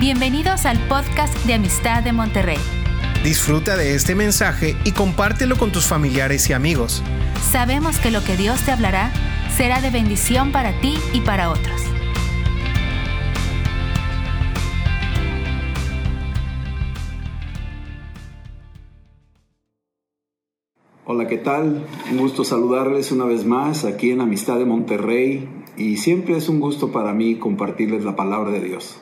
Bienvenidos al podcast de Amistad de Monterrey. Disfruta de este mensaje y compártelo con tus familiares y amigos. Sabemos que lo que Dios te hablará será de bendición para ti y para otros. Hola, ¿qué tal? Un gusto saludarles una vez más aquí en Amistad de Monterrey y siempre es un gusto para mí compartirles la palabra de Dios.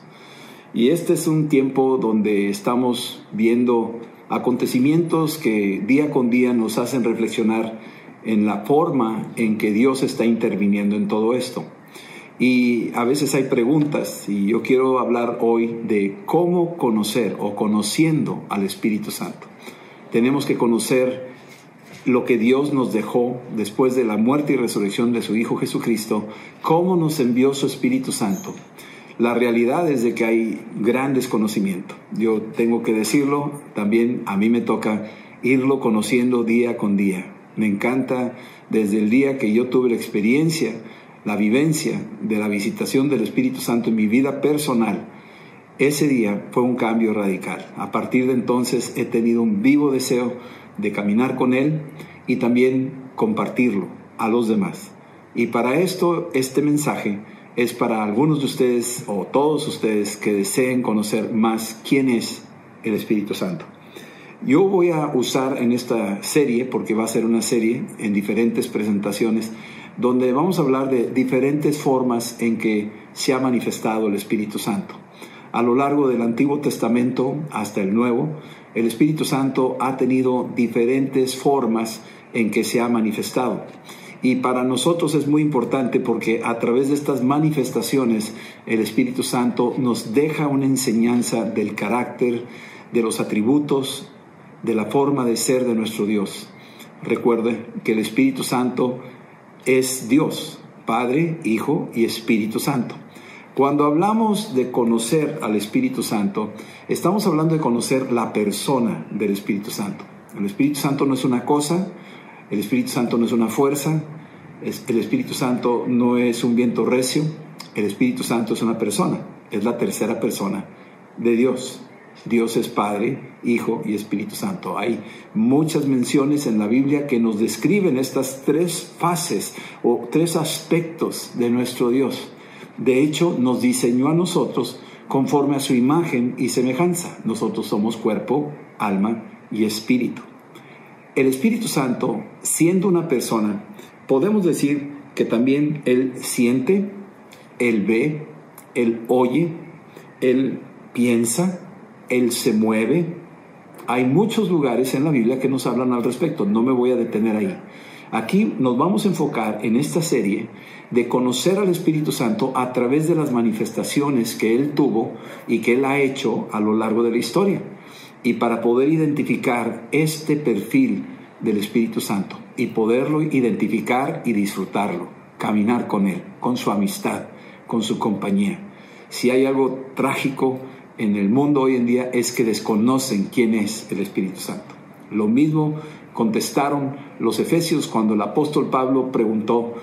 Y este es un tiempo donde estamos viendo acontecimientos que día con día nos hacen reflexionar en la forma en que Dios está interviniendo en todo esto. Y a veces hay preguntas y yo quiero hablar hoy de cómo conocer o conociendo al Espíritu Santo. Tenemos que conocer lo que Dios nos dejó después de la muerte y resurrección de su Hijo Jesucristo, cómo nos envió su Espíritu Santo la realidad es de que hay gran desconocimiento. Yo tengo que decirlo, también a mí me toca irlo conociendo día con día. Me encanta desde el día que yo tuve la experiencia, la vivencia de la visitación del Espíritu Santo en mi vida personal. Ese día fue un cambio radical. A partir de entonces he tenido un vivo deseo de caminar con Él y también compartirlo a los demás. Y para esto este mensaje es para algunos de ustedes o todos ustedes que deseen conocer más quién es el Espíritu Santo. Yo voy a usar en esta serie, porque va a ser una serie en diferentes presentaciones, donde vamos a hablar de diferentes formas en que se ha manifestado el Espíritu Santo. A lo largo del Antiguo Testamento hasta el Nuevo, el Espíritu Santo ha tenido diferentes formas en que se ha manifestado. Y para nosotros es muy importante porque a través de estas manifestaciones el Espíritu Santo nos deja una enseñanza del carácter, de los atributos, de la forma de ser de nuestro Dios. Recuerde que el Espíritu Santo es Dios, Padre, Hijo y Espíritu Santo. Cuando hablamos de conocer al Espíritu Santo, estamos hablando de conocer la persona del Espíritu Santo. El Espíritu Santo no es una cosa, el Espíritu Santo no es una fuerza, el Espíritu Santo no es un viento recio, el Espíritu Santo es una persona, es la tercera persona de Dios. Dios es Padre, Hijo y Espíritu Santo. Hay muchas menciones en la Biblia que nos describen estas tres fases o tres aspectos de nuestro Dios. De hecho, nos diseñó a nosotros conforme a su imagen y semejanza. Nosotros somos cuerpo, alma y espíritu. El Espíritu Santo, siendo una persona, podemos decir que también Él siente, Él ve, Él oye, Él piensa, Él se mueve. Hay muchos lugares en la Biblia que nos hablan al respecto, no me voy a detener ahí. Aquí nos vamos a enfocar en esta serie de conocer al Espíritu Santo a través de las manifestaciones que Él tuvo y que Él ha hecho a lo largo de la historia y para poder identificar este perfil del Espíritu Santo y poderlo identificar y disfrutarlo, caminar con Él, con su amistad, con su compañía. Si hay algo trágico en el mundo hoy en día es que desconocen quién es el Espíritu Santo. Lo mismo contestaron los efesios cuando el apóstol Pablo preguntó,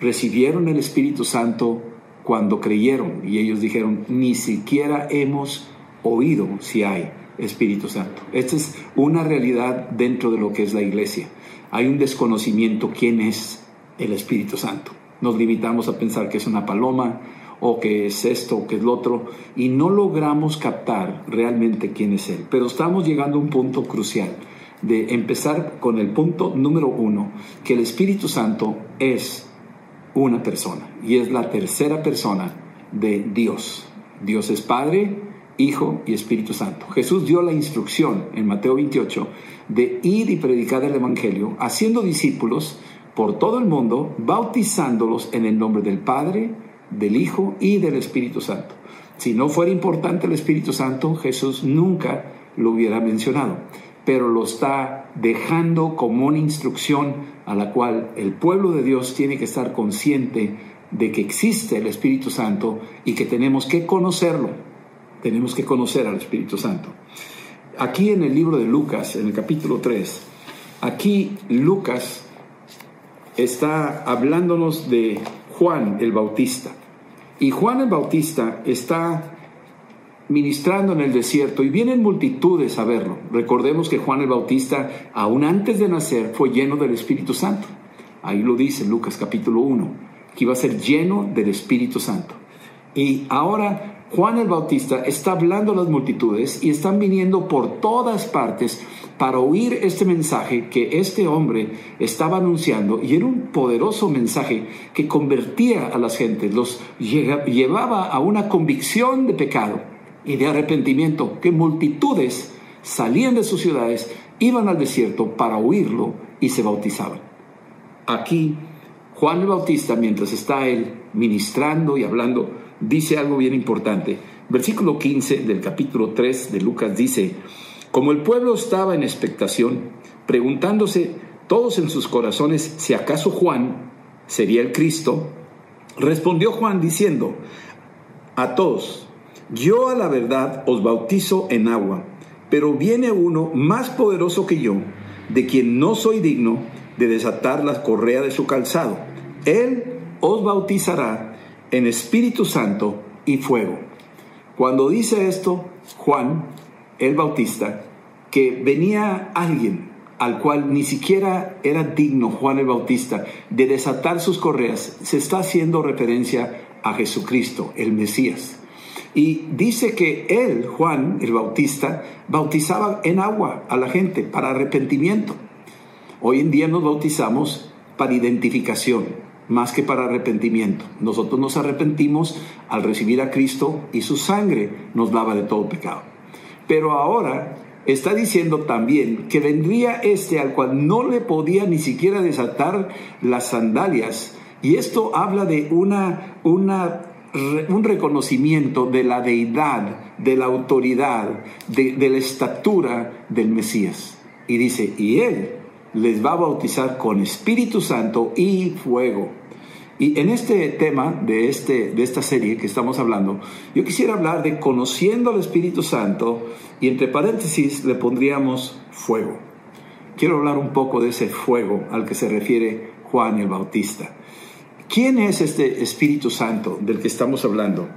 ¿recibieron el Espíritu Santo cuando creyeron? Y ellos dijeron, ni siquiera hemos oído si hay Espíritu Santo. Esta es una realidad dentro de lo que es la iglesia. Hay un desconocimiento quién es el Espíritu Santo. Nos limitamos a pensar que es una paloma o que es esto o que es lo otro y no logramos captar realmente quién es Él. Pero estamos llegando a un punto crucial de empezar con el punto número uno, que el Espíritu Santo es una persona y es la tercera persona de Dios. Dios es Padre, Hijo y Espíritu Santo. Jesús dio la instrucción en Mateo 28 de ir y predicar el Evangelio, haciendo discípulos por todo el mundo, bautizándolos en el nombre del Padre, del Hijo y del Espíritu Santo. Si no fuera importante el Espíritu Santo, Jesús nunca lo hubiera mencionado, pero lo está dejando como una instrucción a la cual el pueblo de Dios tiene que estar consciente de que existe el Espíritu Santo y que tenemos que conocerlo tenemos que conocer al Espíritu Santo. Aquí en el libro de Lucas, en el capítulo 3, aquí Lucas está hablándonos de Juan el Bautista. Y Juan el Bautista está ministrando en el desierto y vienen multitudes a verlo. Recordemos que Juan el Bautista, aún antes de nacer, fue lleno del Espíritu Santo. Ahí lo dice Lucas capítulo 1, que iba a ser lleno del Espíritu Santo. Y ahora Juan el Bautista está hablando a las multitudes y están viniendo por todas partes para oír este mensaje que este hombre estaba anunciando y era un poderoso mensaje que convertía a las gentes, los llevaba a una convicción de pecado y de arrepentimiento, que multitudes salían de sus ciudades, iban al desierto para oírlo y se bautizaban. Aquí, Juan el Bautista, mientras está él ministrando y hablando, dice algo bien importante. Versículo 15 del capítulo 3 de Lucas dice, como el pueblo estaba en expectación, preguntándose todos en sus corazones si acaso Juan sería el Cristo, respondió Juan diciendo a todos, yo a la verdad os bautizo en agua, pero viene uno más poderoso que yo, de quien no soy digno de desatar la correa de su calzado. Él os bautizará en Espíritu Santo y fuego. Cuando dice esto, Juan, el Bautista, que venía alguien al cual ni siquiera era digno Juan el Bautista de desatar sus correas, se está haciendo referencia a Jesucristo, el Mesías. Y dice que él, Juan el Bautista, bautizaba en agua a la gente para arrepentimiento. Hoy en día nos bautizamos para identificación, más que para arrepentimiento. Nosotros nos arrepentimos al recibir a Cristo y su sangre nos lava de todo pecado. Pero ahora está diciendo también que vendría este al cual no le podía ni siquiera desatar las sandalias. Y esto habla de una, una, un reconocimiento de la deidad, de la autoridad, de, de la estatura del Mesías. Y dice, y él les va a bautizar con Espíritu Santo y fuego. Y en este tema de, este, de esta serie que estamos hablando, yo quisiera hablar de conociendo al Espíritu Santo y entre paréntesis le pondríamos fuego. Quiero hablar un poco de ese fuego al que se refiere Juan el Bautista. ¿Quién es este Espíritu Santo del que estamos hablando?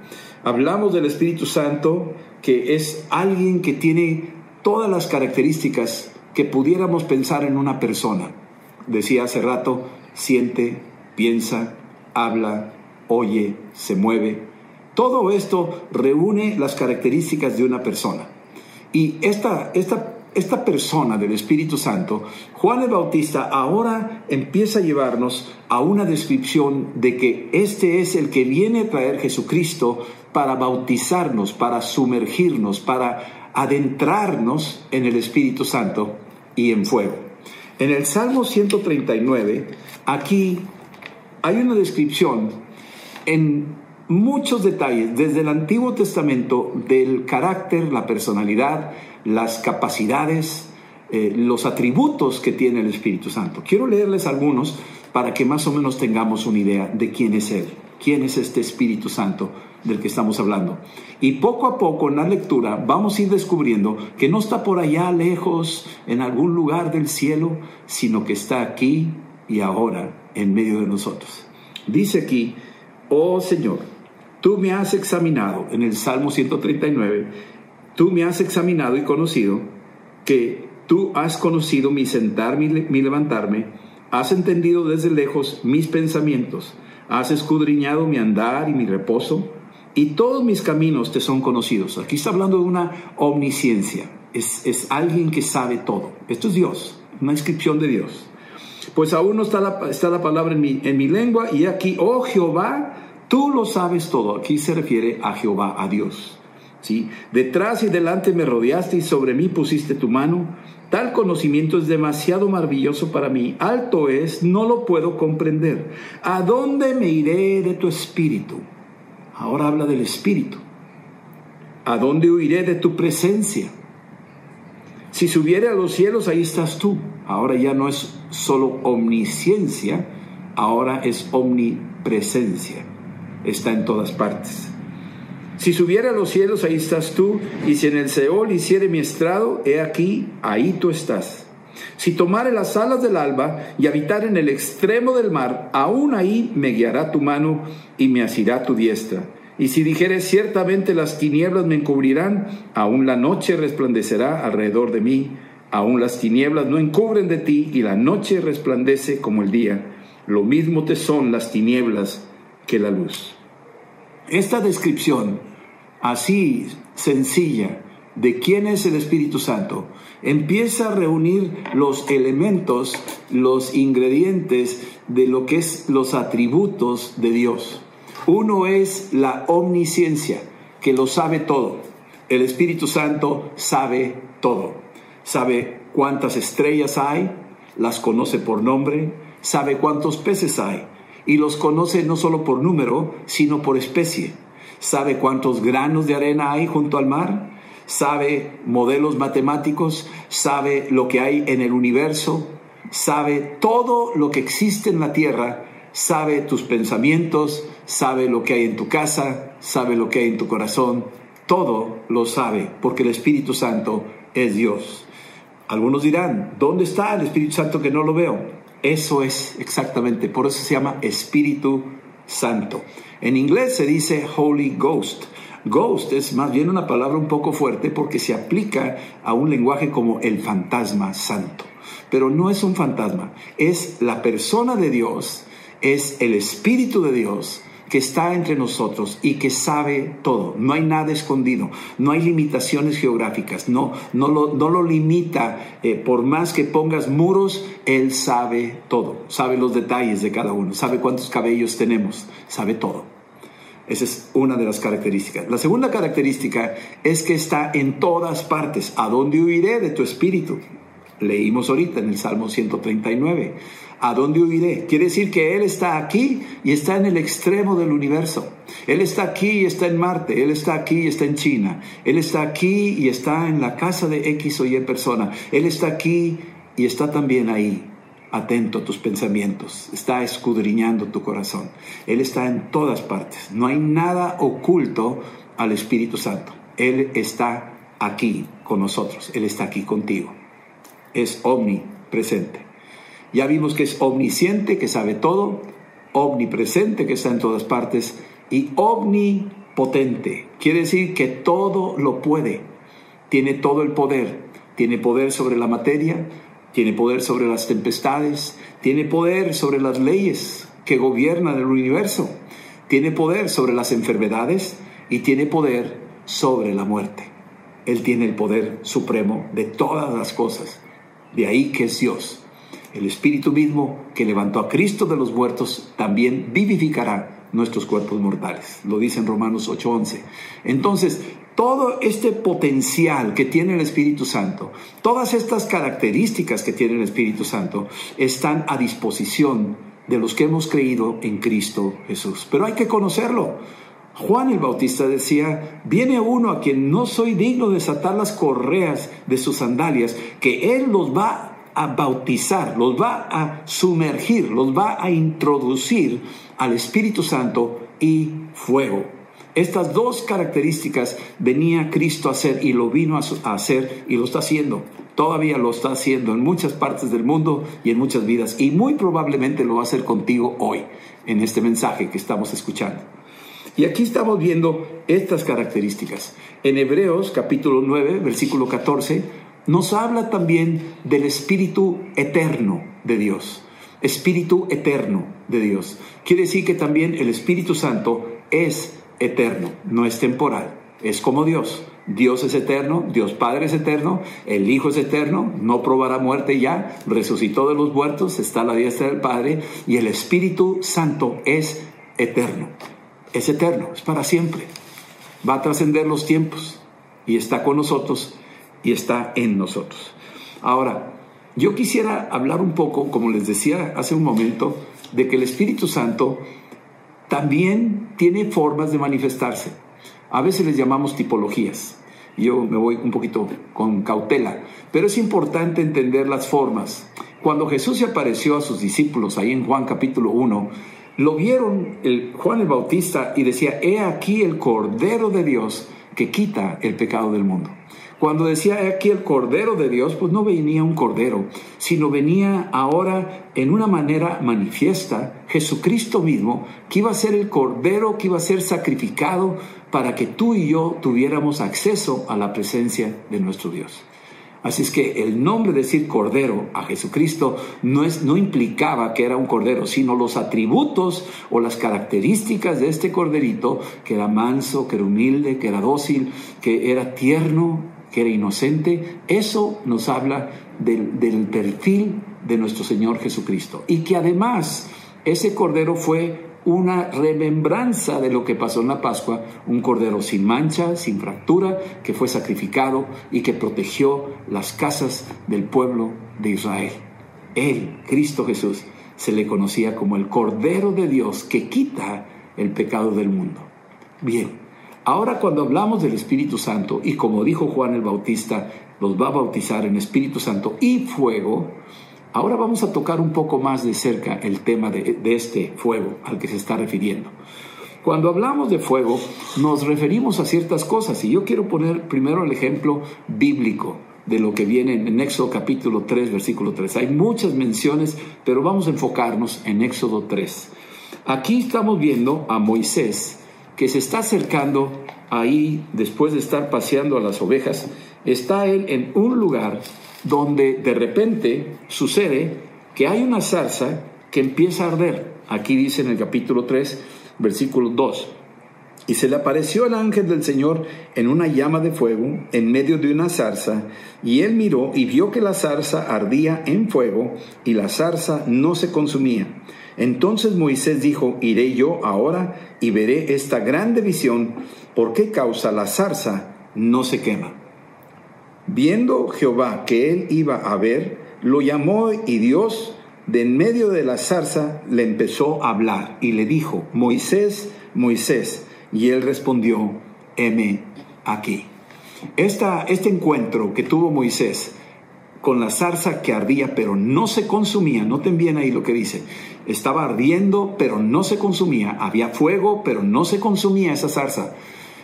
Hablamos del Espíritu Santo que es alguien que tiene todas las características que pudiéramos pensar en una persona. Decía hace rato, siente, piensa, habla, oye, se mueve. Todo esto reúne las características de una persona. Y esta, esta, esta persona del Espíritu Santo, Juan el Bautista, ahora empieza a llevarnos a una descripción de que este es el que viene a traer Jesucristo para bautizarnos, para sumergirnos, para adentrarnos en el Espíritu Santo y en fuego. En el Salmo 139, aquí hay una descripción en muchos detalles desde el Antiguo Testamento del carácter, la personalidad, las capacidades, eh, los atributos que tiene el Espíritu Santo. Quiero leerles algunos para que más o menos tengamos una idea de quién es Él, quién es este Espíritu Santo del que estamos hablando. Y poco a poco en la lectura vamos a ir descubriendo que no está por allá lejos, en algún lugar del cielo, sino que está aquí y ahora en medio de nosotros. Dice aquí, oh Señor, tú me has examinado, en el Salmo 139, tú me has examinado y conocido, que tú has conocido mi sentar, mi, mi levantarme, has entendido desde lejos mis pensamientos, has escudriñado mi andar y mi reposo, y todos mis caminos te son conocidos. Aquí está hablando de una omnisciencia, es, es alguien que sabe todo. Esto es Dios, una inscripción de Dios pues aún no está la, está la palabra en mi, en mi lengua y aquí, oh Jehová, tú lo sabes todo. Aquí se refiere a Jehová, a Dios. ¿sí? Detrás y delante me rodeaste y sobre mí pusiste tu mano. Tal conocimiento es demasiado maravilloso para mí. Alto es, no lo puedo comprender. ¿A dónde me iré de tu espíritu? Ahora habla del espíritu. ¿A dónde huiré de tu presencia? Si subiere a los cielos, ahí estás tú. Ahora ya no es solo omnisciencia, ahora es omnipresencia. Está en todas partes. Si subiera a los cielos, ahí estás tú, y si en el Seol hiciere mi estrado, he aquí, ahí tú estás. Si tomare las alas del alba y habitar en el extremo del mar, aún ahí me guiará tu mano y me asirá tu diestra. Y si dijeres ciertamente las tinieblas me encubrirán, aún la noche resplandecerá alrededor de mí, aún las tinieblas no encubren de ti y la noche resplandece como el día. Lo mismo te son las tinieblas que la luz. Esta descripción, así sencilla, de quién es el Espíritu Santo, empieza a reunir los elementos, los ingredientes de lo que es los atributos de Dios. Uno es la omnisciencia, que lo sabe todo. El Espíritu Santo sabe todo. Sabe cuántas estrellas hay, las conoce por nombre, sabe cuántos peces hay y los conoce no solo por número, sino por especie. Sabe cuántos granos de arena hay junto al mar, sabe modelos matemáticos, sabe lo que hay en el universo, sabe todo lo que existe en la tierra, sabe tus pensamientos, sabe lo que hay en tu casa, sabe lo que hay en tu corazón, todo lo sabe, porque el Espíritu Santo es Dios. Algunos dirán, ¿dónde está el Espíritu Santo que no lo veo? Eso es exactamente, por eso se llama Espíritu Santo. En inglés se dice Holy Ghost. Ghost es más bien una palabra un poco fuerte porque se aplica a un lenguaje como el fantasma santo. Pero no es un fantasma, es la persona de Dios, es el Espíritu de Dios que está entre nosotros y que sabe todo. No hay nada escondido, no hay limitaciones geográficas, no, no, lo, no lo limita. Eh, por más que pongas muros, Él sabe todo, sabe los detalles de cada uno, sabe cuántos cabellos tenemos, sabe todo. Esa es una de las características. La segunda característica es que está en todas partes. ¿A dónde huiré de tu espíritu? Leímos ahorita en el Salmo 139. ¿A dónde huiré? Quiere decir que Él está aquí y está en el extremo del universo. Él está aquí y está en Marte. Él está aquí y está en China. Él está aquí y está en la casa de X o Y persona. Él está aquí y está también ahí atento a tus pensamientos, está escudriñando tu corazón. Él está en todas partes. No hay nada oculto al Espíritu Santo. Él está aquí con nosotros. Él está aquí contigo. Es omnipresente. Ya vimos que es omnisciente, que sabe todo, omnipresente, que está en todas partes, y omnipotente. Quiere decir que todo lo puede. Tiene todo el poder. Tiene poder sobre la materia, tiene poder sobre las tempestades, tiene poder sobre las leyes que gobiernan el universo, tiene poder sobre las enfermedades y tiene poder sobre la muerte. Él tiene el poder supremo de todas las cosas. De ahí que es Dios. El Espíritu mismo que levantó a Cristo de los muertos también vivificará nuestros cuerpos mortales. Lo dice en Romanos 8:11. Entonces, todo este potencial que tiene el Espíritu Santo, todas estas características que tiene el Espíritu Santo, están a disposición de los que hemos creído en Cristo Jesús. Pero hay que conocerlo. Juan el Bautista decía, viene uno a quien no soy digno de desatar las correas de sus sandalias, que Él los va a bautizar, los va a sumergir, los va a introducir al Espíritu Santo y fuego. Estas dos características venía Cristo a hacer y lo vino a hacer y lo está haciendo. Todavía lo está haciendo en muchas partes del mundo y en muchas vidas. Y muy probablemente lo va a hacer contigo hoy, en este mensaje que estamos escuchando. Y aquí estamos viendo estas características. En Hebreos capítulo 9, versículo 14, nos habla también del Espíritu eterno de Dios. Espíritu eterno de Dios. Quiere decir que también el Espíritu Santo es eterno, no es temporal, es como Dios. Dios es eterno, Dios Padre es eterno, el Hijo es eterno, no probará muerte ya, resucitó de los muertos, está a la diestra del Padre y el Espíritu Santo es eterno. Es eterno, es para siempre. Va a trascender los tiempos y está con nosotros y está en nosotros. Ahora, yo quisiera hablar un poco, como les decía hace un momento, de que el Espíritu Santo también tiene formas de manifestarse. A veces les llamamos tipologías. Yo me voy un poquito con cautela, pero es importante entender las formas. Cuando Jesús se apareció a sus discípulos ahí en Juan capítulo 1, lo vieron el, Juan el Bautista y decía, he aquí el Cordero de Dios que quita el pecado del mundo. Cuando decía aquí el Cordero de Dios, pues no venía un Cordero, sino venía ahora en una manera manifiesta Jesucristo mismo, que iba a ser el Cordero que iba a ser sacrificado para que tú y yo tuviéramos acceso a la presencia de nuestro Dios. Así es que el nombre de decir cordero a Jesucristo no, es, no implicaba que era un cordero, sino los atributos o las características de este corderito, que era manso, que era humilde, que era dócil, que era tierno, que era inocente, eso nos habla del, del perfil de nuestro Señor Jesucristo. Y que además ese cordero fue una remembranza de lo que pasó en la Pascua, un cordero sin mancha, sin fractura, que fue sacrificado y que protegió las casas del pueblo de Israel. Él, Cristo Jesús, se le conocía como el Cordero de Dios que quita el pecado del mundo. Bien, Ahora cuando hablamos del Espíritu Santo, y como dijo Juan el Bautista, los va a bautizar en Espíritu Santo y fuego, ahora vamos a tocar un poco más de cerca el tema de, este fuego al que se está refiriendo. Cuando hablamos de fuego, nos referimos a ciertas cosas, y yo quiero poner primero el ejemplo bíblico de lo que viene en Éxodo capítulo 3, versículo 3. Hay muchas menciones, pero vamos a enfocarnos en Éxodo 3. Aquí estamos viendo a Moisés que se está acercando ahí después de estar paseando a las ovejas, está él en un lugar donde de repente sucede que hay una zarza que empieza a arder. Aquí dice en el capítulo 3, versículo 2. Y se le apareció el ángel del Señor en una llama de fuego en medio de una zarza, y él miró y vio que la zarza ardía en fuego, y la zarza no se consumía. Entonces Moisés dijo, iré yo ahora y veré esta grande visión, por qué causa la zarza no se quema. Viendo Jehová que él iba a ver, lo llamó y Dios de en medio de la zarza le empezó a hablar y le dijo, Moisés, Moisés. Y él respondió, heme aquí. Esta, este encuentro que tuvo Moisés con la zarza que ardía, pero no se consumía. Noten bien ahí lo que dice. Estaba ardiendo, pero no se consumía. Había fuego, pero no se consumía esa zarza.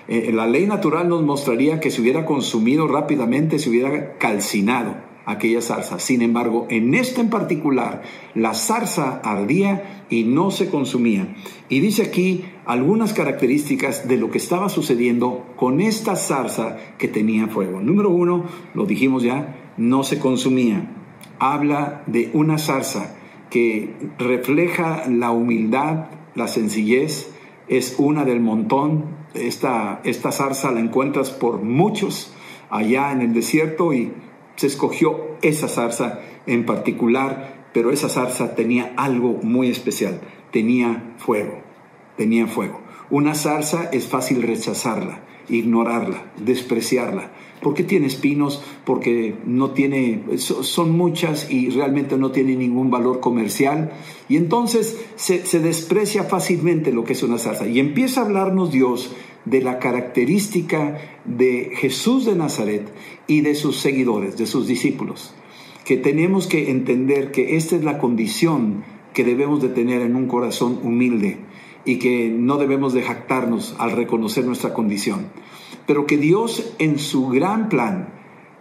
Eh, la ley natural nos mostraría que se hubiera consumido rápidamente, se hubiera calcinado aquella zarza. Sin embargo, en esta en particular, la zarza ardía y no se consumía. Y dice aquí algunas características de lo que estaba sucediendo con esta zarza que tenía fuego. Número uno, lo dijimos ya, no se consumía. Habla de una zarza que refleja la humildad, la sencillez, es una del montón. Esta, esta zarza la encuentras por muchos allá en el desierto y se escogió esa zarza en particular, pero esa zarza tenía algo muy especial, tenía fuego, tenía fuego. Una zarza es fácil rechazarla, ignorarla, despreciarla, porque tiene espinos, porque no tiene, son muchas y realmente no tiene ningún valor comercial. Y entonces se, desprecia fácilmente lo que es una zarza. Y empieza a hablarnos Dios de la característica de Jesús de Nazaret y de sus seguidores, de sus discípulos, que tenemos que entender que esta es la condición que debemos de tener en un corazón humilde y que no debemos de jactarnos al reconocer nuestra condición, pero que Dios en su gran plan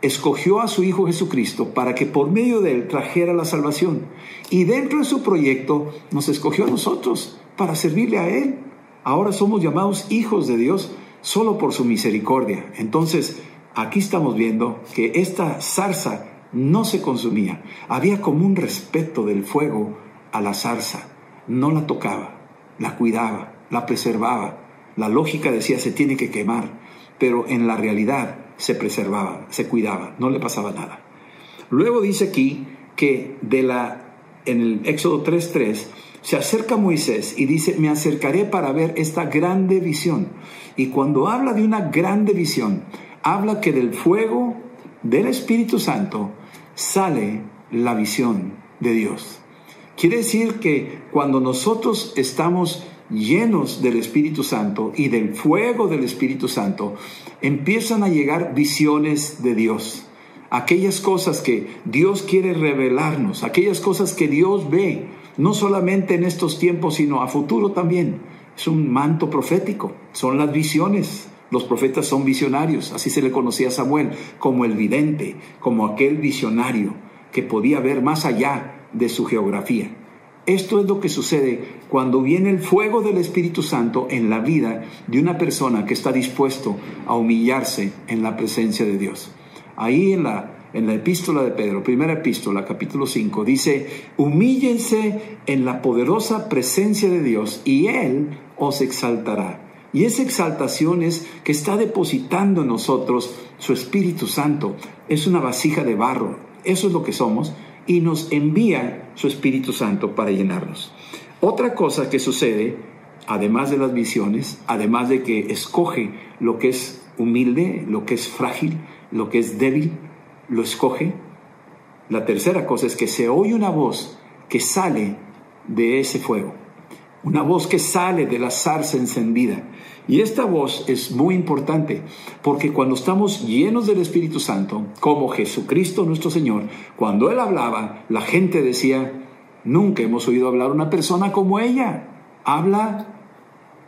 escogió a su Hijo Jesucristo para que por medio de él trajera la salvación y dentro de su proyecto nos escogió a nosotros para servirle a Él. Ahora somos llamados hijos de Dios solo por su misericordia. Entonces, aquí estamos viendo que esta zarza no se consumía. Había como un respeto del fuego a la zarza. No la tocaba, la cuidaba, la preservaba. La lógica decía se tiene que quemar, pero en la realidad se preservaba, se cuidaba, no le pasaba nada. Luego dice aquí que de la en el Éxodo 3:3 se acerca Moisés y dice, me acercaré para ver esta grande visión. Y cuando habla de una grande visión, habla que del fuego del Espíritu Santo sale la visión de Dios. Quiere decir que cuando nosotros estamos llenos del Espíritu Santo y del fuego del Espíritu Santo, empiezan a llegar visiones de Dios. Aquellas cosas que Dios quiere revelarnos, aquellas cosas que Dios ve, no solamente en estos tiempos, sino a futuro también. Es un manto profético, son las visiones, Los profetas son visionarios, así se le conocía a Samuel, como el vidente, como aquel visionario que podía ver más allá de su geografía. Esto es lo que sucede cuando viene el fuego del Espíritu Santo en la vida de una persona que está dispuesto a humillarse en la presencia de Dios. Ahí en la, en la epístola de Pedro, primera epístola, capítulo 5, dice, humíllense en la poderosa presencia de Dios y Él os exaltará. Y esa exaltación es que está depositando en nosotros su Espíritu Santo. Es una vasija de barro. Eso es lo que somos y nos envía su Espíritu Santo para llenarnos. Otra cosa que sucede, además de las visiones, además de que escoge lo que es humilde, lo que es frágil, lo que es débil, lo escoge. La tercera cosa es que se oye una voz que sale de ese fuego, una voz que sale de la zarza encendida y esta voz es muy importante porque cuando estamos llenos del Espíritu Santo, como Jesucristo nuestro Señor, cuando Él hablaba, la gente decía, nunca hemos oído hablar una persona como ella. Habla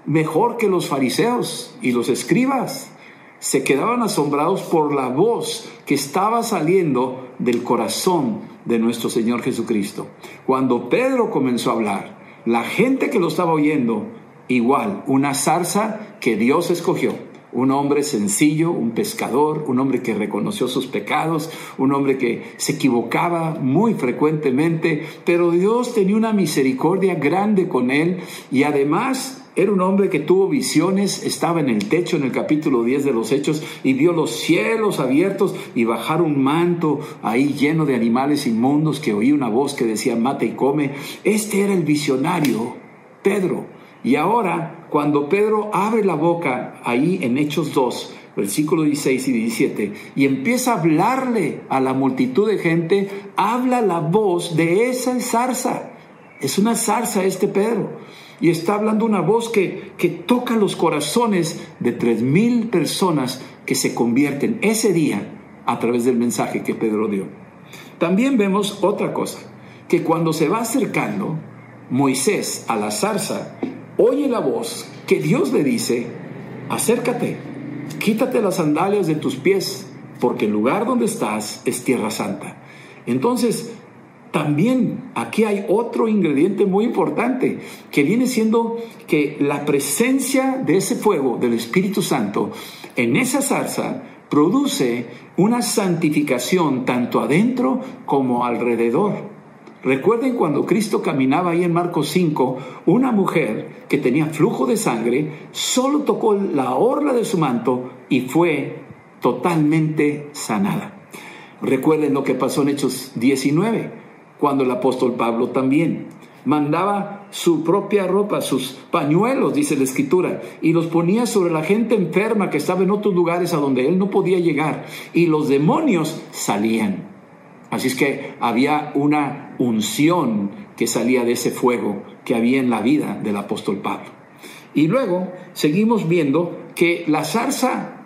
mejor que los fariseos y los escribas. Se quedaban asombrados por la voz que estaba saliendo del corazón de nuestro Señor Jesucristo. Cuando Pedro comenzó a hablar, la gente que lo estaba oyendo igual, una zarza que Dios escogió. Un hombre sencillo, un pescador, un hombre que reconoció sus pecados, un hombre que se equivocaba muy frecuentemente, pero Dios tenía una misericordia grande con él y además era un hombre que tuvo visiones, estaba en el techo en el capítulo 10 de los Hechos y vio los cielos abiertos y bajar un manto ahí lleno de animales inmundos que oía una voz que decía mate y come. Este era el visionario, Pedro. Y ahora, cuando Pedro abre la boca ahí en Hechos 2, versículos 16 y 17, y empieza a hablarle a la multitud de gente, habla la voz de esa zarza. Es una zarza este Pedro. Y está hablando una voz que, que toca los corazones de tres mil personas que se convierten ese día a través del mensaje que Pedro dio. También vemos otra cosa, que cuando se va acercando Moisés a la zarza, oye la voz que Dios le dice, acércate, quítate las sandalias de tus pies, porque el lugar donde estás es tierra santa. Entonces, también aquí hay otro ingrediente muy importante, que viene siendo que la presencia de ese fuego del Espíritu Santo en esa zarza produce una santificación tanto adentro como alrededor. Recuerden cuando Cristo caminaba ahí en Marcos 5, una mujer que tenía flujo de sangre solo tocó la orla de su manto y fue totalmente sanada. Recuerden lo que pasó en Hechos 19, cuando el apóstol Pablo también mandaba su propia ropa, sus pañuelos, dice la escritura, y los ponía sobre la gente enferma que estaba en otros lugares a donde él no podía llegar, y los demonios salían. Así es que había una unción que salía de ese fuego que había en la vida del apóstol Pablo. Y luego seguimos viendo que la zarza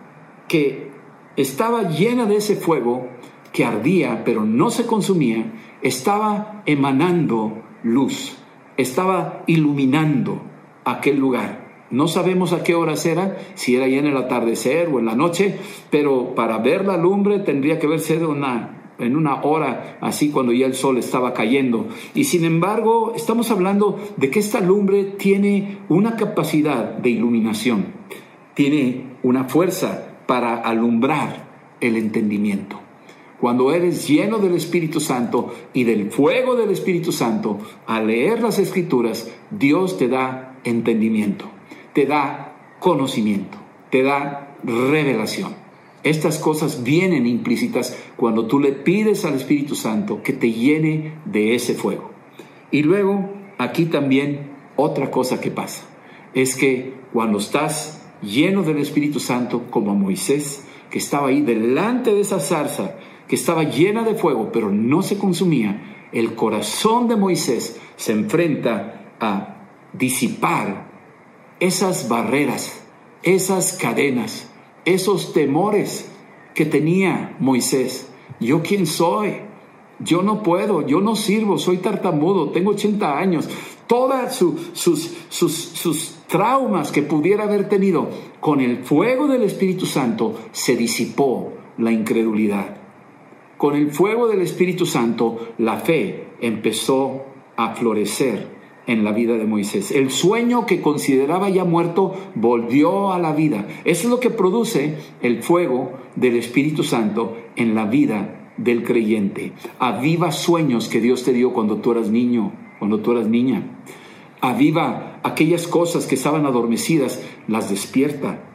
que estaba llena de ese fuego, que ardía pero no se consumía, estaba emanando luz, estaba iluminando aquel lugar. No sabemos a qué hora era, si era ya en el atardecer o en la noche, pero para ver la lumbre tendría que haber sido una en una hora así cuando ya el sol estaba cayendo. Y sin embargo, estamos hablando de que esta lumbre tiene una capacidad de iluminación, tiene una fuerza para alumbrar el entendimiento. Cuando eres lleno del Espíritu Santo y del fuego del Espíritu Santo, al leer las escrituras, Dios te da entendimiento, te da conocimiento, te da revelación. Estas cosas vienen implícitas cuando tú le pides al Espíritu Santo que te llene de ese fuego. Y luego, aquí también otra cosa que pasa, es que cuando estás lleno del Espíritu Santo, como Moisés, que estaba ahí delante de esa zarza, que estaba llena de fuego, pero no se consumía, el corazón de Moisés se enfrenta a disipar esas barreras, esas cadenas, esos temores que tenía Moisés. ¿Yo quién soy? Yo no puedo, yo no sirvo, soy tartamudo, tengo 80 años. Todas sus, sus, sus traumas que pudiera haber tenido, con el fuego del Espíritu Santo se disipó la incredulidad. Con el fuego del Espíritu Santo la fe empezó a florecer en la vida de Moisés. El sueño que consideraba ya muerto volvió a la vida. Eso es lo que produce el fuego del Espíritu Santo en la vida del creyente. Aviva sueños que Dios te dio cuando tú eras niño, cuando tú eras niña. Aviva aquellas cosas que estaban adormecidas, las despierta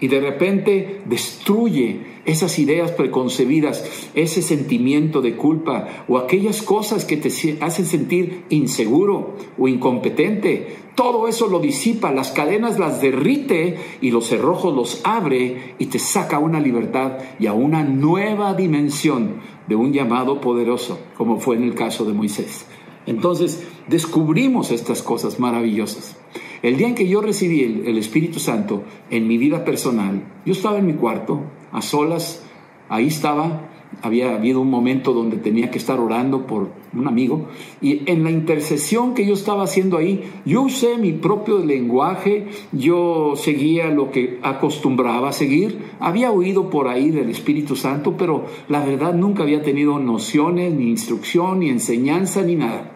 y de repente destruye esas ideas preconcebidas, ese sentimiento de culpa o aquellas cosas que te hacen sentir inseguro o incompetente. Todo eso lo disipa, las cadenas las derrite y los cerrojos los abre y te saca una libertad y a una nueva dimensión de un llamado poderoso, como fue en el caso de Moisés. Entonces descubrimos estas cosas maravillosas. El día en que yo recibí el, Espíritu Santo en mi vida personal, yo estaba en mi cuarto, a solas, ahí estaba, había habido un momento donde tenía que estar orando por un amigo y en la intercesión que yo estaba haciendo ahí, yo usé mi propio lenguaje, yo seguía lo que acostumbraba a seguir, había oído por ahí del Espíritu Santo, pero la verdad nunca había tenido nociones, ni instrucción, ni enseñanza, ni nada.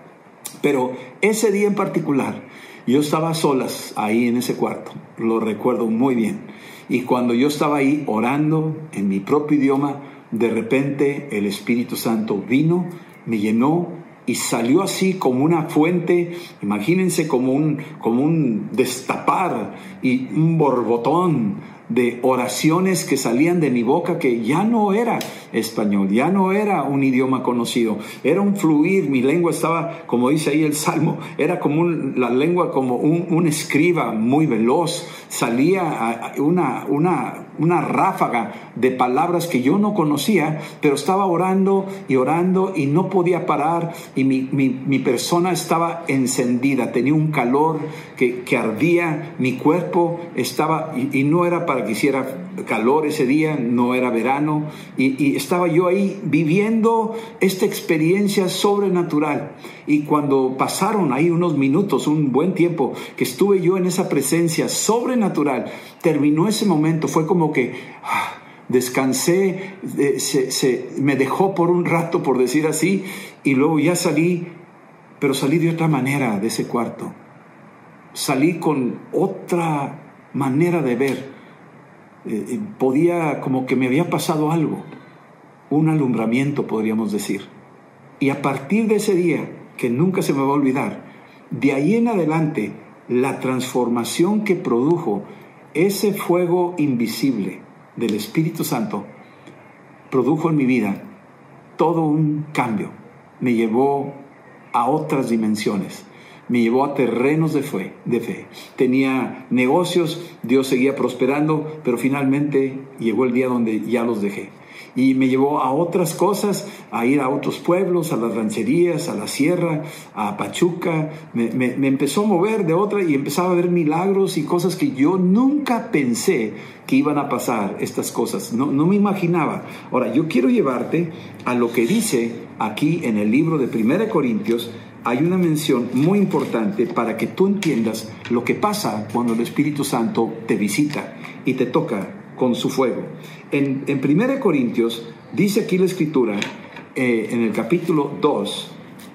Pero ese día en particular, yo estaba solas ahí en ese cuarto, lo recuerdo muy bien. Y cuando yo estaba ahí orando en mi propio idioma, de repente el Espíritu Santo vino, me llenó y salió así como una fuente, imagínense como un, como un destapar y un borbotón de oraciones que salían de mi boca que ya no era español, ya no era un idioma conocido, era un fluir, mi lengua estaba, como dice ahí el Salmo, era como la lengua como un, un escriba muy veloz, salía una, una, una ráfaga de palabras que yo no conocía, pero estaba orando y orando y no podía parar y mi, mi, persona estaba encendida, tenía un calor que, que ardía, mi cuerpo estaba, y, no era para que hiciera calor ese día, no era verano, y, estaba yo ahí viviendo esta experiencia sobrenatural. Y cuando pasaron ahí unos minutos, un buen tiempo, que estuve yo en esa presencia sobrenatural, terminó ese momento, fue como que ah, descansé, se, me dejó por un rato, por decir así, y luego ya salí, pero salí de otra manera de ese cuarto. Salí con otra manera de ver. Eh, eh, podía, como que me había pasado algo, un alumbramiento, podríamos decir. Y a partir de ese día, que nunca se me va a olvidar. De ahí en adelante, la transformación que produjo ese fuego invisible del Espíritu Santo produjo en mi vida todo un cambio. Me llevó a otras dimensiones. Me llevó a terrenos de fe, de fe. Tenía negocios, Dios seguía prosperando, pero finalmente llegó el día donde ya los dejé y me llevó a otras cosas, a ir a otros pueblos, a las rancherías, a la sierra, a Pachuca. Me, empezó a mover de otra y empezaba a ver milagros y cosas que yo nunca pensé que iban a pasar estas cosas. No, no me imaginaba. Ahora, yo quiero llevarte a lo que dice aquí en el libro de 1 Corintios, hay una mención muy importante para que tú entiendas lo que pasa cuando el Espíritu Santo te visita y te toca con su fuego. En, en 1 Corintios dice aquí la escritura, eh, en el capítulo 2,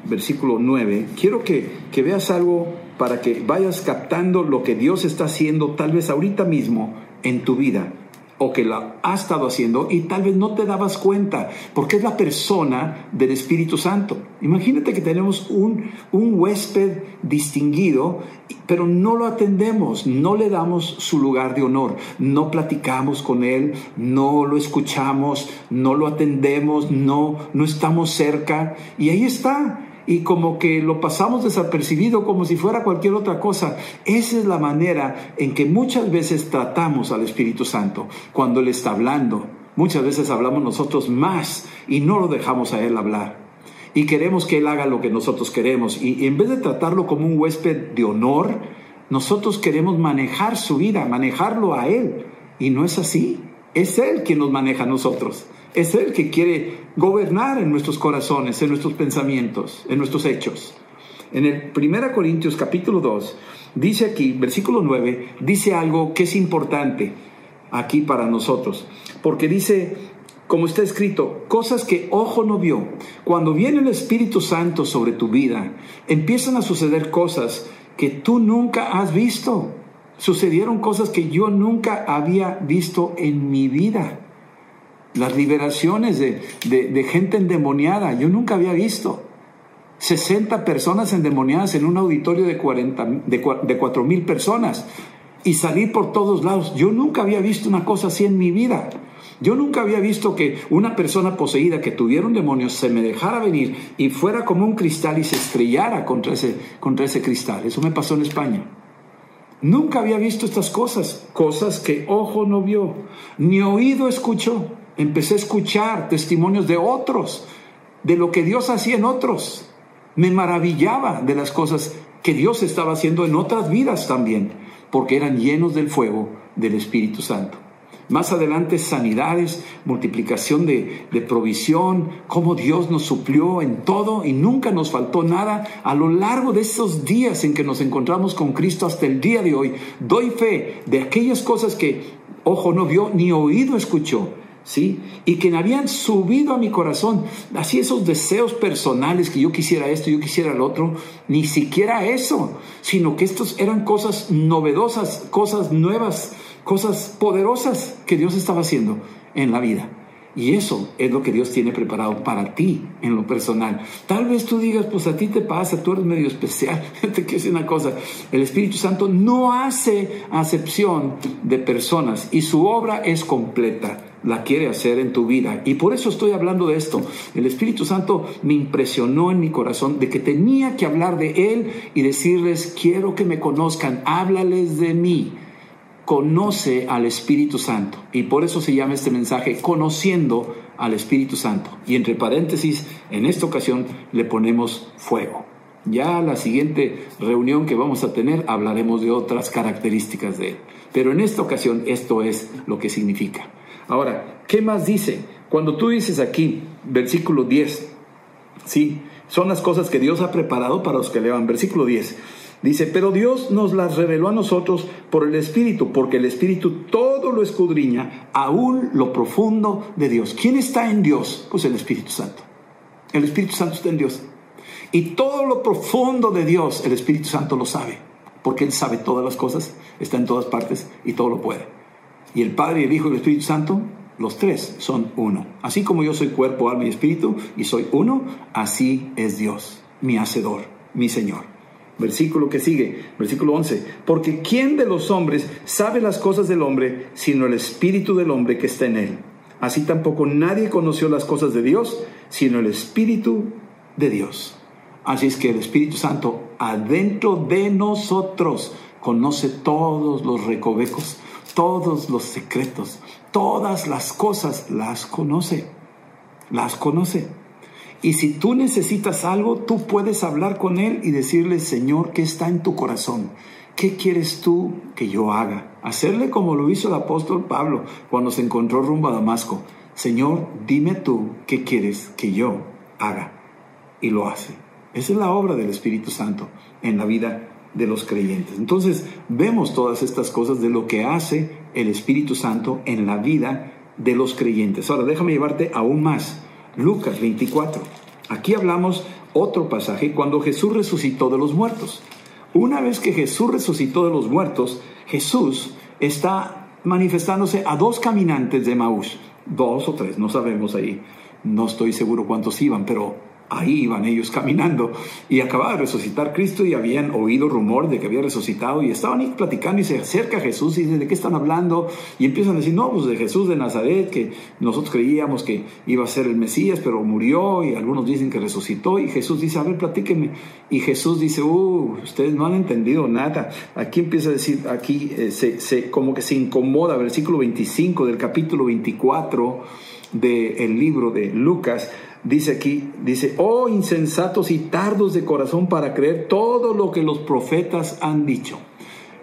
versículo 9, quiero que, que veas algo para que vayas captando lo que Dios está haciendo tal vez ahorita mismo en tu vida o que la ha estado haciendo y tal vez no te dabas cuenta, porque es la persona del Espíritu Santo. Imagínate que tenemos un, un huésped distinguido, pero no lo atendemos, no le damos su lugar de honor, no platicamos con él, no lo escuchamos, no lo atendemos, no, no estamos cerca, y ahí está y como que lo pasamos desapercibido como si fuera cualquier otra cosa. Esa es la manera en que muchas veces tratamos al Espíritu Santo cuando Él está hablando. Muchas veces hablamos nosotros más y no lo dejamos a Él hablar. Y queremos que Él haga lo que nosotros queremos. Y, en vez de tratarlo como un huésped de honor, nosotros queremos manejar su vida, manejarlo a Él. Y no es así. Es Él quien nos maneja a nosotros. Es Él que quiere gobernar en nuestros corazones, en nuestros pensamientos, en nuestros hechos. En el 1 Corintios capítulo 2 dice aquí, versículo 9, dice algo que es importante aquí para nosotros, porque dice, como está escrito, cosas que ojo no vio. Cuando viene el Espíritu Santo sobre tu vida, empiezan a suceder cosas que tú nunca has visto. Sucedieron cosas que yo nunca había visto en mi vida. Las liberaciones de, gente endemoniada, yo nunca había visto. 60 personas endemoniadas en un auditorio de, 40, de, de 4 mil personas y salir por todos lados. Yo nunca había visto una cosa así en mi vida. Yo nunca había visto que una persona poseída que tuviera un demonio se me dejara venir y fuera como un cristal y se estrellara contra ese cristal. Eso me pasó en España. Nunca había visto estas cosas, cosas que ojo no vio, ni oído escuchó. Empecé a escuchar testimonios de otros, de lo que Dios hacía en otros. Me maravillaba de las cosas que Dios estaba haciendo en otras vidas también, porque eran llenos del fuego del Espíritu Santo. Más adelante sanidades, multiplicación de, provisión, cómo Dios nos suplió en todo y nunca nos faltó nada a lo largo de esos días en que nos encontramos con Cristo hasta el día de hoy. Doy fe de aquellas cosas que ojo no vio ni oído escuchó. ¿Sí? Y que habían subido a mi corazón, así esos deseos personales que yo quisiera esto, yo quisiera el otro, ni siquiera eso, sino que estos eran cosas novedosas, cosas nuevas, cosas poderosas que Dios estaba haciendo en la vida. Y eso es lo que Dios tiene preparado para ti en lo personal. Tal vez tú digas, pues a ti te pasa, tú eres medio especial. Te quiero decir una cosa, el Espíritu Santo no hace acepción de personas y su obra es completa. La quiere hacer en tu vida. Y por eso estoy hablando de esto. El Espíritu Santo me impresionó en mi corazón de que tenía que hablar de Él y decirles, quiero que me conozcan, háblales de mí conoce al Espíritu Santo. Y por eso se llama este mensaje conociendo al Espíritu Santo. Y entre paréntesis, en esta ocasión le ponemos fuego. Ya la siguiente reunión que vamos a tener hablaremos de otras características de él. Pero en esta ocasión esto es lo que significa. Ahora, ¿qué más dice? Cuando tú dices aquí, versículo 10, sí, son las cosas que Dios ha preparado para los que levan. Versículo 10. Dice, pero Dios nos las reveló a nosotros por el Espíritu, porque el Espíritu todo lo escudriña, aún lo profundo de Dios. ¿Quién está en Dios? Pues el Espíritu Santo. El Espíritu Santo está en Dios. Y todo lo profundo de Dios, el Espíritu Santo lo sabe, porque Él sabe todas las cosas, está en todas partes y todo lo puede. Y el Padre, el Hijo y el Espíritu Santo, los tres son uno. Así como yo soy cuerpo, alma y espíritu, y soy uno, así es Dios, mi Hacedor, mi Señor. Versículo que sigue, versículo 11. Porque ¿quién de los hombres sabe las cosas del hombre sino el espíritu del hombre que está en él? Así tampoco nadie conoció las cosas de Dios sino el espíritu de Dios. Así es que el Espíritu Santo adentro de nosotros conoce todos los recovecos, todos los secretos, todas las cosas las conoce, las conoce. Y si tú necesitas algo, tú puedes hablar con Él y decirle, Señor, ¿qué está en tu corazón? ¿Qué quieres tú que yo haga? Hacerle como lo hizo el apóstol Pablo cuando se encontró rumbo a Damasco. Señor, dime tú qué quieres que yo haga. Y lo hace. Esa es la obra del Espíritu Santo en la vida de los creyentes. Entonces vemos todas estas cosas de lo que hace el Espíritu Santo en la vida de los creyentes. Ahora déjame llevarte aún más. Lucas 24. Aquí hablamos otro pasaje cuando Jesús resucitó de los muertos. Una vez que Jesús resucitó de los muertos, Jesús está manifestándose a dos caminantes de Maús, dos o tres, no sabemos ahí, no estoy seguro cuántos iban, pero ahí iban ellos caminando y acababa de resucitar Cristo y habían oído rumor de que había resucitado y estaban platicando y se acerca Jesús y dice, ¿de qué están hablando? Y empiezan a decir, no, pues de Jesús de Nazaret, que nosotros creíamos que iba a ser el Mesías, pero murió y algunos dicen que resucitó y Jesús dice, a ver, platíquenme. Y Jesús dice, uh, ustedes no han entendido nada. Aquí empieza a decir, aquí eh, se, como que se incomoda, versículo 25 del capítulo 24 del libro de Lucas dice aquí, dice, oh insensatos y tardos de corazón para creer todo lo que los profetas han dicho.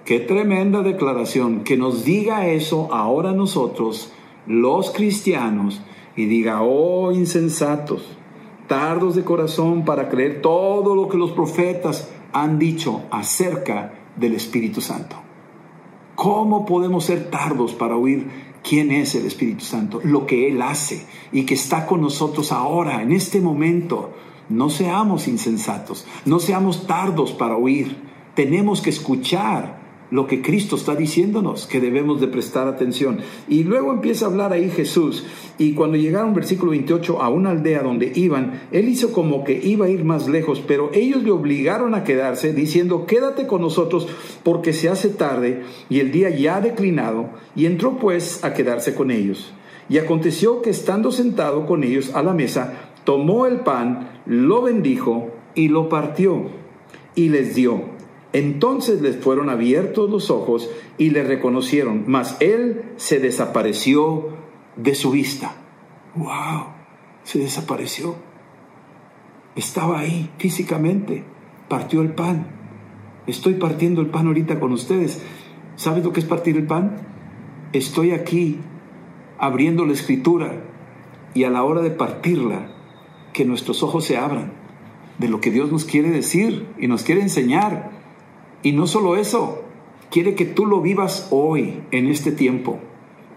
Qué tremenda declaración, que nos diga eso ahora nosotros, los cristianos, y diga, oh insensatos, tardos de corazón para creer todo lo que los profetas han dicho acerca del Espíritu Santo. ¿Cómo podemos ser tardos para oír quién es el Espíritu Santo? Lo que Él hace y que está con nosotros ahora, en este momento. No seamos insensatos, no seamos tardos para oír. Tenemos que escuchar lo que Cristo está diciéndonos, que debemos de prestar atención. Y luego empieza a hablar ahí Jesús, y cuando llegaron, versículo 28, a una aldea donde iban, él hizo como que iba a ir más lejos, pero ellos le obligaron a quedarse, diciendo, quédate con nosotros, porque se hace tarde, y el día ya ha declinado, y entró pues a quedarse con ellos. Y aconteció que estando sentado con ellos a la mesa, tomó el pan, lo bendijo, y lo partió, y les dio entonces les fueron abiertos los ojos y le reconocieron, mas él se desapareció de su vista. ¡Wow! Se desapareció. Estaba ahí físicamente, partió el pan. Estoy partiendo el pan ahorita con ustedes. ¿Sabes lo que es partir el pan? Estoy aquí abriendo la escritura y a la hora de partirla, que nuestros ojos se abran de lo que Dios nos quiere decir y nos quiere enseñar y no solo eso, quiere que tú lo vivas hoy, en este tiempo.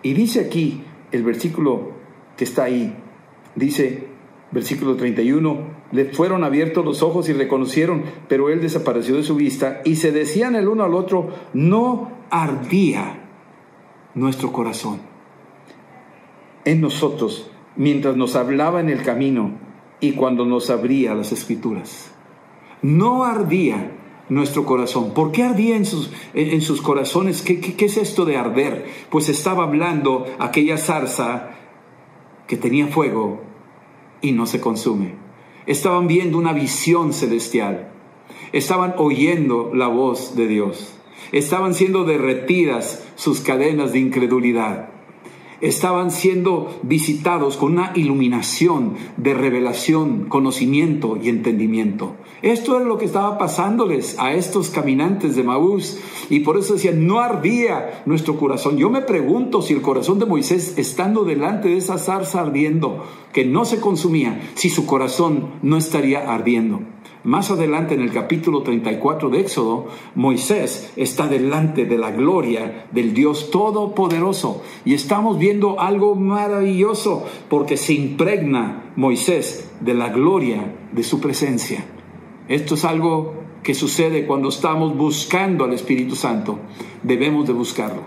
Y dice aquí el versículo que está ahí, dice, versículo 31, le fueron abiertos los ojos y reconocieron, pero él desapareció de su vista y se decían el uno al otro, no ardía nuestro corazón en nosotros mientras nos hablaba en el camino y cuando nos abría las escrituras. No ardía nuestro corazón. ¿Por qué ardía en sus, corazones? ¿Qué, ¿Qué, es esto de arder? Pues estaba hablando aquella zarza que tenía fuego y no se consume. Estaban viendo una visión celestial. Estaban oyendo la voz de Dios. Estaban siendo derretidas sus cadenas de incredulidad estaban siendo visitados con una iluminación de revelación, conocimiento y entendimiento. Esto era lo que estaba pasándoles a estos caminantes de Maús y por eso decían, no ardía nuestro corazón. Yo me pregunto si el corazón de Moisés, estando delante de esa zarza ardiendo, que no se consumía, si su corazón no estaría ardiendo. Más adelante en el capítulo 34 de Éxodo, Moisés está delante de la gloria del Dios Todopoderoso y estamos viendo algo maravilloso porque se impregna Moisés de la gloria de su presencia. Esto es algo que sucede cuando estamos buscando al Espíritu Santo. Debemos de buscarlo.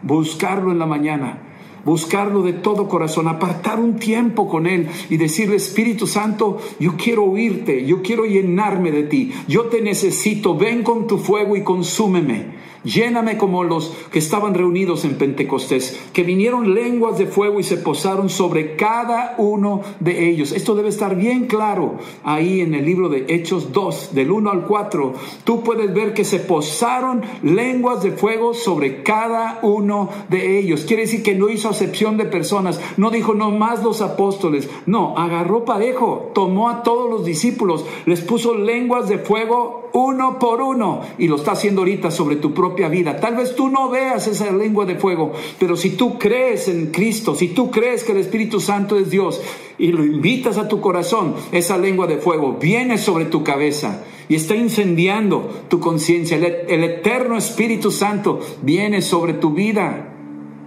Buscarlo en la mañana, buscarlo de todo corazón, apartar un tiempo con Él y decirle, Espíritu Santo, yo quiero oírte, yo quiero llenarme de ti, yo te necesito, ven con tu fuego y consúmeme. Lléname como los que estaban reunidos en Pentecostés, que vinieron lenguas de fuego y se posaron sobre cada uno de ellos. Esto debe estar bien claro ahí en el libro de Hechos 2, del 1 al 4. Tú puedes ver que se posaron lenguas de fuego sobre cada uno de ellos. Quiere decir que no hizo acepción de personas, no dijo no más los apóstoles, no, agarró parejo, tomó a todos los discípulos, les puso lenguas de fuego uno por uno y lo está haciendo ahorita sobre tu propio vida. Tal vez tú no veas esa lengua de fuego, pero si tú crees en Cristo, si tú crees que el Espíritu Santo es Dios y lo invitas a tu corazón, esa lengua de fuego viene sobre tu cabeza y está incendiando tu conciencia. El, el, eterno Espíritu Santo viene sobre tu vida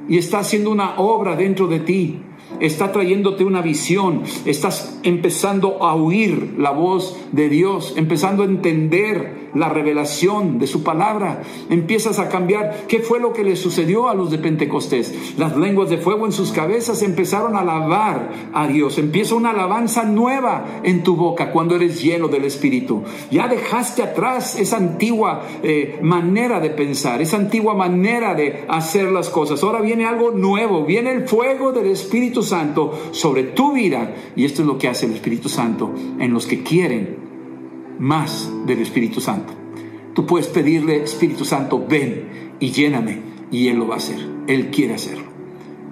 y está haciendo una obra dentro de ti está trayéndote una visión, estás empezando a oír la voz de Dios, empezando a entender la revelación de su palabra, empiezas a cambiar. ¿Qué fue lo que le sucedió a los de Pentecostés? Las lenguas de fuego en sus cabezas empezaron a alabar a Dios, empieza una alabanza nueva en tu boca cuando eres lleno del Espíritu. Ya dejaste atrás esa antigua eh, manera de pensar, esa antigua manera de hacer las cosas. Ahora viene algo nuevo, viene el fuego del Espíritu Santo sobre tu vida. Y esto es lo que hace el Espíritu Santo en los que quieren más del Espíritu Santo. Tú puedes pedirle, Espíritu Santo, ven y lléname. Y Él lo va a hacer. Él quiere hacerlo.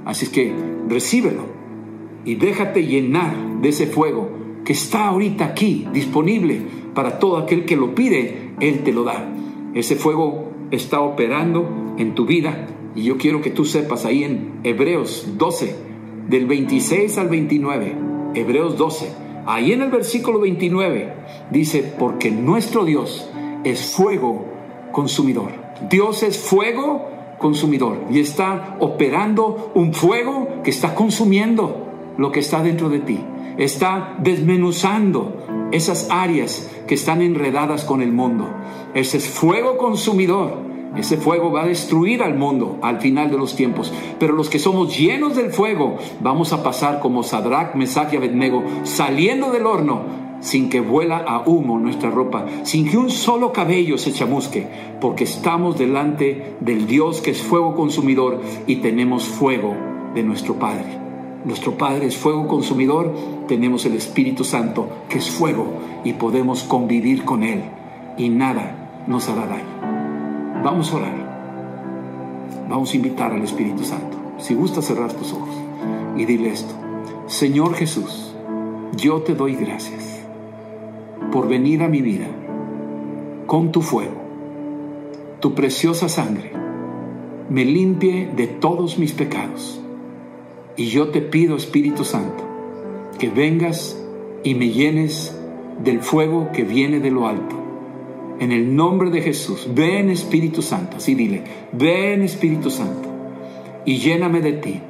Así es que recíbelo y déjate llenar de ese fuego que está ahorita aquí, disponible para todo aquel que lo pide, Él te lo da. Ese fuego está operando en tu vida y yo quiero que tú sepas ahí en Hebreos 12, del 26 al 29, Hebreos 12, ahí en el versículo 29 dice, porque nuestro Dios es fuego consumidor. Dios es fuego consumidor y está operando un fuego que está consumiendo lo que está dentro de ti. Está desmenuzando esas áreas que están enredadas con el mundo. Ese es fuego consumidor. Ese fuego va a destruir al mundo al final de los tiempos. Pero los que somos llenos del fuego, vamos a pasar como Sadrach, Mesach y Abednego, saliendo del horno sin que vuela a humo nuestra ropa, sin que un solo cabello se chamusque, porque estamos delante del Dios que es fuego consumidor y tenemos fuego de nuestro Padre. Nuestro Padre es fuego consumidor, tenemos el Espíritu Santo que es fuego y podemos convivir con Él y nada nos hará daño. Vamos a orar. Vamos a invitar al Espíritu Santo. Si gusta cerrar tus ojos y dile esto. Señor Jesús, yo te doy gracias por venir a mi vida con tu fuego, tu preciosa sangre, me limpie de todos mis pecados. Y yo te pido, Espíritu Santo, que vengas y me llenes del fuego que viene de lo alto. En el nombre de Jesús, ven Espíritu Santo, así dile, ven Espíritu Santo y lléname de ti,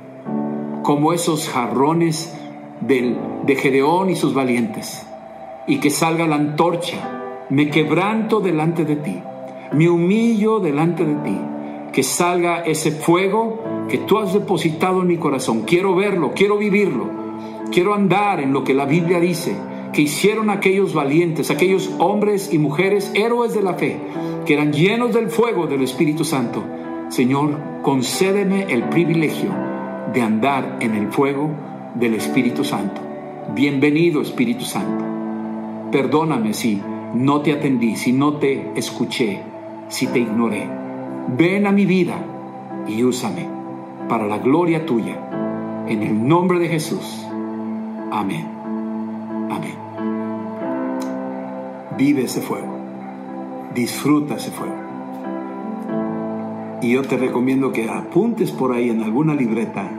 como esos jarrones del, de Gedeón y sus valientes y que salga la antorcha. Me quebranto delante de ti, me humillo delante de ti, que salga ese fuego que tú has depositado en mi corazón. Quiero verlo, quiero vivirlo, quiero andar en lo que la Biblia dice, que hicieron aquellos valientes, aquellos hombres y mujeres héroes de la fe, que eran llenos del fuego del Espíritu Santo. Señor, concédeme el privilegio de andar en el fuego del Espíritu Santo. Bienvenido Espíritu Santo. Perdóname si no te atendí, si no te escuché, si te ignoré. Ven a mi vida y úsame para la gloria tuya. En el nombre de Jesús. Amén. Amén. Vive ese fuego. Disfruta ese fuego. Y yo te recomiendo que apuntes por ahí en alguna libreta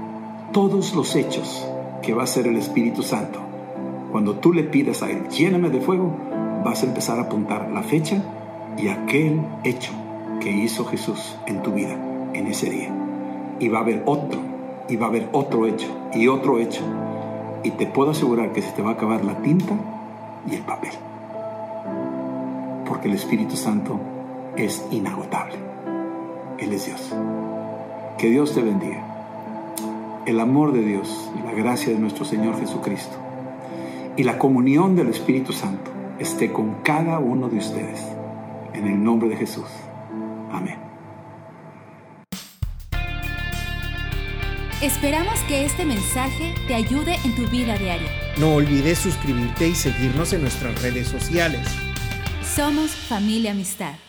todos los hechos que va a hacer el Espíritu Santo cuando tú le pidas a Él, lléname de fuego, vas a empezar a apuntar la fecha y aquel hecho que hizo Jesús en tu vida en ese día. Y va a haber otro, y va a haber otro hecho, y otro hecho. Y te puedo asegurar que se te va a acabar la tinta y el papel. Porque el Espíritu Santo es inagotable. Él es Dios. Que Dios te bendiga. El amor de Dios y la gracia de nuestro Señor Jesucristo y la comunión del Espíritu Santo esté con cada uno de ustedes. En el nombre de Jesús. Amén. Esperamos que este mensaje te ayude en tu vida diaria. No olvides suscribirte y seguirnos en nuestras redes sociales. Somos familia amistad.